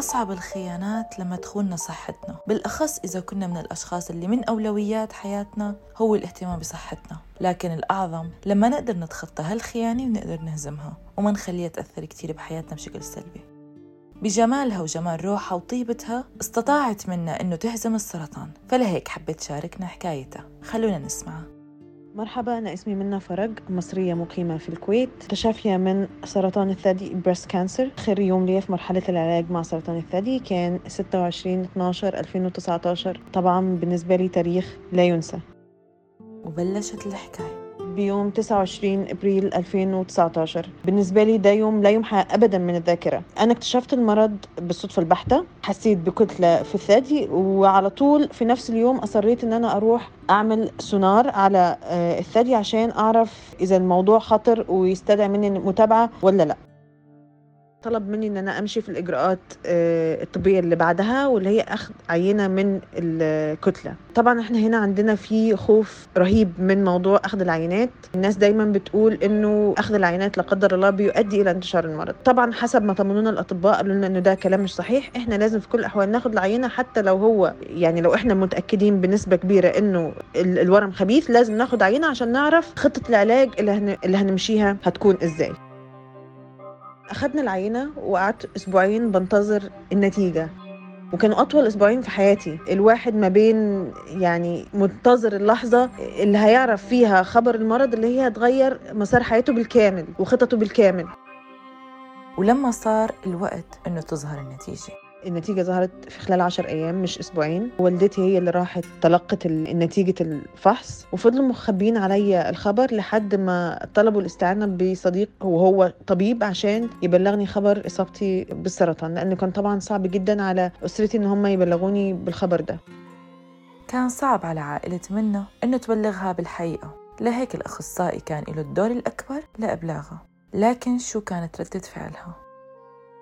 أصعب الخيانات لما تخوننا صحتنا بالأخص إذا كنا من الأشخاص اللي من أولويات حياتنا هو الاهتمام بصحتنا. لكن الأعظم لما نقدر نتخطى هالخيانة ونقدر نهزمها وما نخليها تأثر كتير بحياتنا بشكل سلبي. بجمالها وجمال روحها وطيبتها استطاعت منة إنه تهزم السرطان. فلهيك حبيت شاركنا حكايتها. خلونا نسمعها. مرحبا أنا اسمي منة فرج مصرية مقيمة في الكويت. تشافية من سرطان الثدي breast cancer آخر يوم لي في مرحلة العلاج مع سرطان الثدي كان 26 12 2019 طبعا بالنسبة لي تاريخ لا ينسى. وبلشت الحكاية. بيوم 29 إبريل 2019 بالنسبة لي ده يوم لا يمحى ابدا من الذاكرة. أنا اكتشفت المرض بالصدفة البحتة حسيت بكتلة في الثدي وعلى طول في نفس اليوم أصريت إن أنا أروح أعمل سونار على آه، الثدي عشان أعرف إذا الموضوع خطر ويستدعي مني متابعة ولا لأ. طلب مني إن أنا أمشي في الإجراءات آه، الطبية اللي بعدها واللي هي أخذ عينة من الكتلة. طبعا إحنا هنا عندنا في خوف رهيب من موضوع أخذ العينات. الناس دايما بتقول إنه أخذ العينات لا قدر الله بيؤدي إلى انتشار المرض. طبعا حسب ما طمنونا الأطباء قالوا لنا إنه ده كلام مش صحيح. إحنا لازم في كل الأحوال ناخذ العينة حتى لو هو يعني لو إحنا متأكدين بنسبة كبيرة إنه الورم خبيث لازم ناخذ عينة عشان نعرف خطة العلاج اللي. اللي هنمشيها هتكون إزاي. أخدنا العينة وقعدت أسبوعين بنتظر النتيجة. وكانوا أطول أسبوعين في حياتي. الواحد ما بين يعني منتظر اللحظة اللي هيعرف فيها خبر المرض اللي هي هتغير مسار حياته بالكامل وخططه بالكامل. ولما صار الوقت إنه تظهر النتيجة. النتيجة ظهرت في خلال عشر أيام مش أسبوعين. والدتي هي اللي راحت تلقت نتيجة الفحص وفضلوا مخبين عليا الخبر لحد ما طلبوا الاستعانة بصديق وهو طبيب عشان يبلغني خبر إصابتي بالسرطان لأنه كان طبعا صعب جدا على أسرتي إن هم يبلغوني بالخبر ده. كان صعب على عائلة منة إنه تبلغها بالحقيقة. لهيك الأخصائي كان له الدور الأكبر لإبلاغها. لكن شو كانت ردة فعلها؟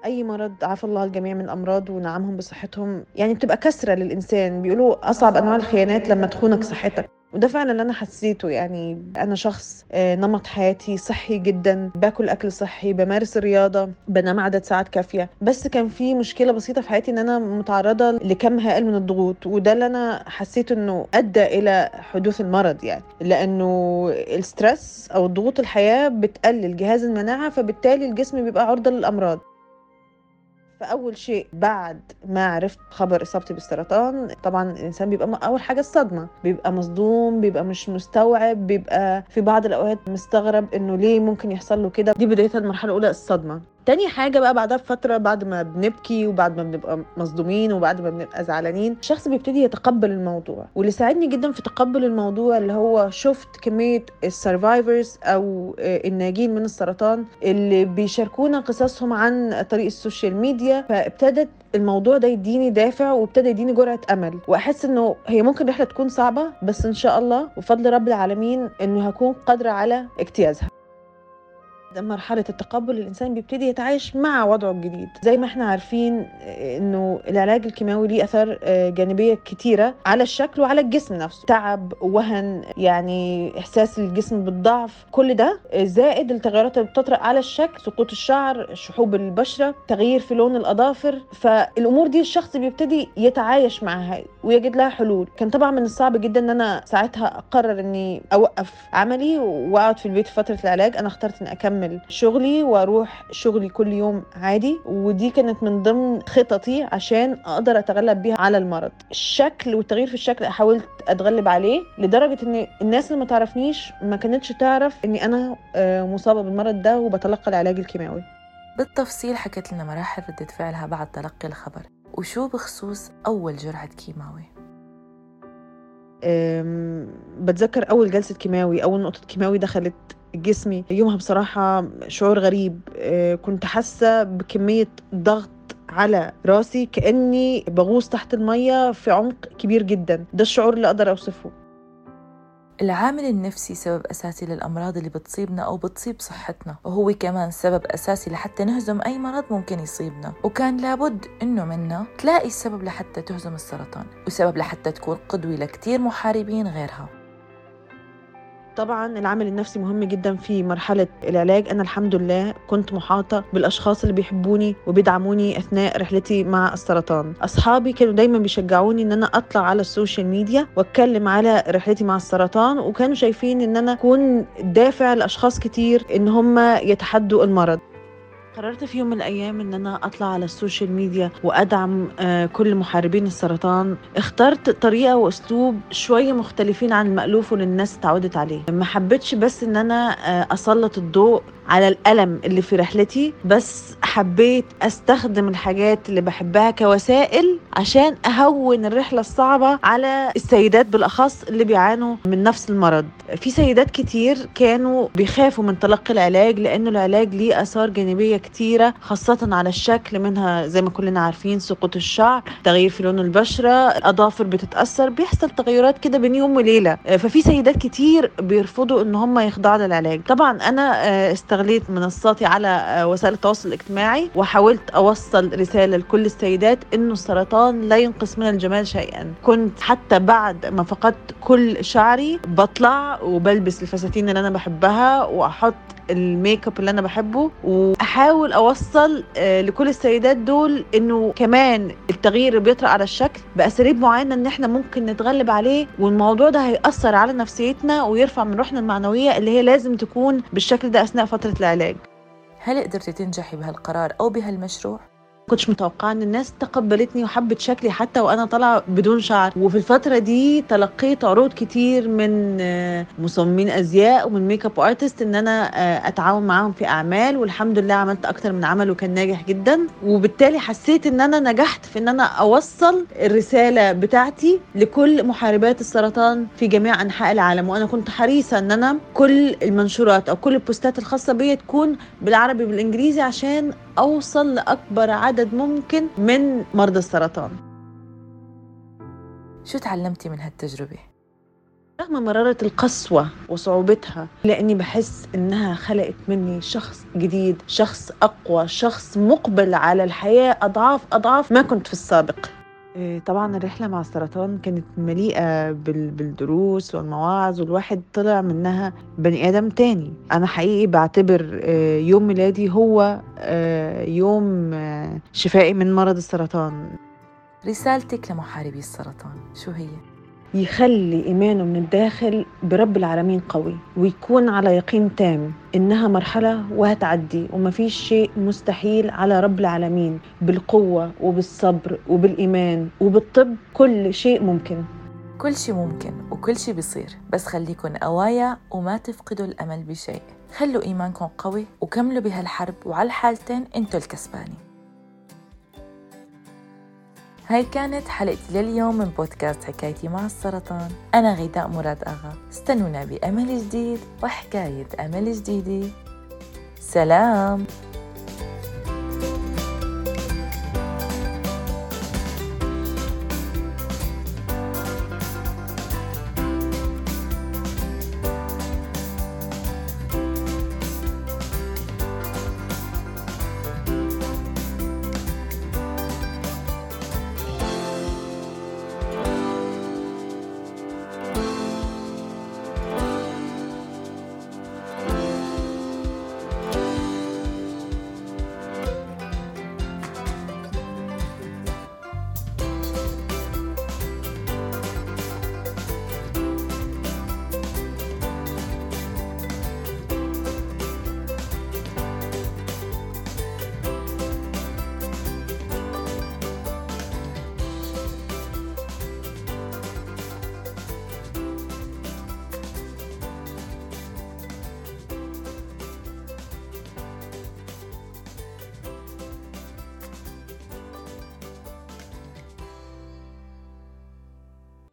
أي مرض عافى الله الجميع من الأمراض ونعمهم بصحتهم. يعني بتبقى كسرة للإنسان. بيقولوا أصعب أنواع الخيانات لما تخونك صحتك. وده فعلا اللي أنا حسيته. يعني أنا شخص آه، نمط حياتي صحي جدا. باكل أكل صحي بمارس الرياضة بنام عدد ساعات كافية. بس كان في مشكلة بسيطة في حياتي إن أنا متعرضة لكم هائل من الضغوط. وده اللي أنا حسيت إنه أدى إلى حدوث المرض يعني. لأنه الستريس أو ضغوط الحياة بتقلل جهاز المناعة فبالتالي الجسم بيبقى عرضة للأمراض. فأول شيء بعد ما عرفت خبر إصابتي بالسرطان طبعا الإنسان بيبقى أول حاجة الصدمة بيبقى مصدوم بيبقى مش مستوعب بيبقى في بعض الأوقات مستغرب إنه ليه ممكن يحصل له كده. دي بدايه المرحلة الأولى الصدمة. تاني حاجة بقى بعدها بفترة بعد ما بنبكي وبعد ما بنبقى مصدومين وبعد ما بنبقى زعلانين الشخص بيبتدي يتقبل الموضوع. واللي ساعدني جدا في تقبل الموضوع اللي هو شفت كمية ال survivors أو الناجين من السرطان اللي بيشاركونا قصصهم عن طريق ال social media فابتدت الموضوع ده يديني دافع وابتدى يديني جرعة أمل. وأحس إنه هي ممكن رحلة تكون صعبة بس إن شاء الله وفضل رب العالمين إنه هكون قادرة على اجتيازها. مرحلة التقبل الإنسان بيبتدي يتعايش مع وضعه الجديد. زي ما إحنا عارفين إنه العلاج الكيماوي ليه أثار آه، جانبية كتيرة على الشكل وعلى الجسم نفسه. تعب وهن يعني إحساس الجسم بالضعف كل ده زائد التغيرات اللي بتطرأ على الشكل سقوط الشعر شحوب البشرة تغيير في لون الأظافر. فالأمور دي الشخص بيبتدي يتعايش معها ويجد لها حلول. كان طبعا من الصعب جدا إن أنا ساعتها أقرر إني أوقف عملي وأقعد في البيت في فترة العلاج. أنا اخترت إني أكمل شغلي وأروح شغلي كل يوم عادي ودي كانت من ضمن خططي عشان أقدر أتغلب بيها على المرض. الشكل والتغيير في الشكل حاولت أتغلب عليه لدرجة إن الناس اللي ما تعرفنيش ما كانتش تعرف إني أنا آه، مصابة بالمرض ده وبتلقى العلاج الكيماوي. بالتفصيل حكت لنا مراحل ردة فعلها بعد تلقي الخبر. وشو بخصوص أول جرعة كيماوي؟ بتذكر أول جلسة كيماوي أول نقطة كيماوي دخلت جسمي. يومها بصراحة شعور غريب. أه، كنت حاسة بكمية ضغط على راسي كأني بغوص تحت المية في عمق كبير جدا. ده الشعور اللي أقدر أوصفه. العامل النفسي سبب أساسي للأمراض اللي بتصيبنا أو بتصيب صحتنا وهو كمان سبب أساسي لحتى نهزم أي مرض ممكن يصيبنا. وكان لابد إنه منا تلاقي السبب لحتى تهزم السرطان وسبب لحتى تكون قدوة لكتير محاربين غيرها. طبعا العامل النفسي مهم جدا في مرحلة العلاج. أنا الحمد لله كنت محاطة بالأشخاص اللي بيحبوني وبيدعموني أثناء رحلتي مع السرطان. أصحابي كانوا دايما بيشجعوني إن أنا أطلع على ال social media وأتكلم على رحلتي مع السرطان وكانوا شايفين إن أنا أكون دافع لأشخاص كتير إن هم يتحدوا المرض. قررت في يوم من الأيام إن أنا أطلع على ال social media وأدعم آه، كل محاربين السرطان. اخترت طريقة وأسلوب شوية مختلفين عن المألوف واللي الناس اتعودت عليه. ما حبيتش بس إن أنا آه، أسلط الضوء على الألم اللي في رحلتي بس حبيت أستخدم الحاجات اللي بحبها كوسائل عشان أهون الرحلة الصعبة على السيدات بالأخص اللي بيعانوا من نفس المرض. في سيدات كتير كانوا بيخافوا من تلقي العلاج لأنه العلاج ليه آثار جانبية كتيرة خاصة على الشكل منها زي ما كلنا عارفين سقوط الشعر تغيير في لون البشرة الأظافر بتتأثر بيحصل تغيرات كده بين يوم وليلة. ففي سيدات كتير بيرفضوا إن هم يخضعوا للعلاج. طبعا أنا آه، استغليت منصاتي على آه، وسائل التواصل الاجتماعي وحاولت أوصل رسالة لكل السيدات إنه السرطان لا ينقص من الجمال شيئا. كنت حتى بعد ما فقدت كل شعري بطلع وبلبس الفساتين اللي أنا بحبها وأحط الميك اب اللي أنا بحبه واحاول أوصل آه، لكل السيدات دول إنه كمان التغيير بيطرأ على الشكل بأساليب معينة إن إحنا ممكن نتغلب عليه والموضوع ده هيأثر على نفسيتنا ويرفع من روحنا المعنوية اللي هي لازم تكون بالشكل ده أثناء فترة العلاج هل قدرتي تنجحي بهالقرار أو بهالمشروع؟ كنتش متوقعة إن الناس تقبلتني وحبت شكلي حتى وأنا طالعة بدون شعر. وفي الفترة دي تلقيت عروض كتير من آه، مصممين أزياء ومن makeup artist إن أنا آه، أتعاون معاهم في أعمال والحمد لله عملت أكتر من عمل وكان ناجح جدا. وبالتالي حسيت إن أنا نجحت في إن أنا أوصل الرسالة بتاعتي لكل محاربات السرطان في جميع أنحاء العالم. وأنا كنت حريصة إن أنا كل المنشورات أو كل البوستات الخاصة بيا تكون بالعربي بالانجليزي عشان أوصل لأكبر عدد ممكن من مرضى السرطان شو تعلمتي من هالتجربة؟ رغم مرارة القسوة وصعوبتها لأني بحس إنها خلقت مني شخص جديد شخص أقوى شخص مقبل على الحياة أضعاف أضعاف ما كنت في السابق طبعا الرحلة مع السرطان كانت مليئة بال- بالدروس والمواعظ والواحد طلع منها بني آدم تاني أنا حقيقي بعتبر آه، يوم ميلادي هو آه، يوم آه، شفائي من مرض السرطان رسالتك لمحاربي السرطان شو هي؟ يخلي إيمانه من الداخل برب العالمين قوي ويكون على يقين تام إنها مرحلة وهتعدي ومفيش شيء مستحيل على رب العالمين بالقوة وبالصبر وبالإيمان وبالطب كل شيء ممكن. كل شي ممكن وكل شي بيصير بس خليكن قوايا وما تفقدوا الأمل بشيء. خلوا إيمانكم قوي وكملوا بهالحرب وعلى الحالتين أنتوا الكسبانين. هاي كانت حلقتي لليوم من بودكاست حكايتي مع السرطان. أنا غيداء مراد أغا. استنونا بأمل جديد وحكاية أمل جديدة. سلام!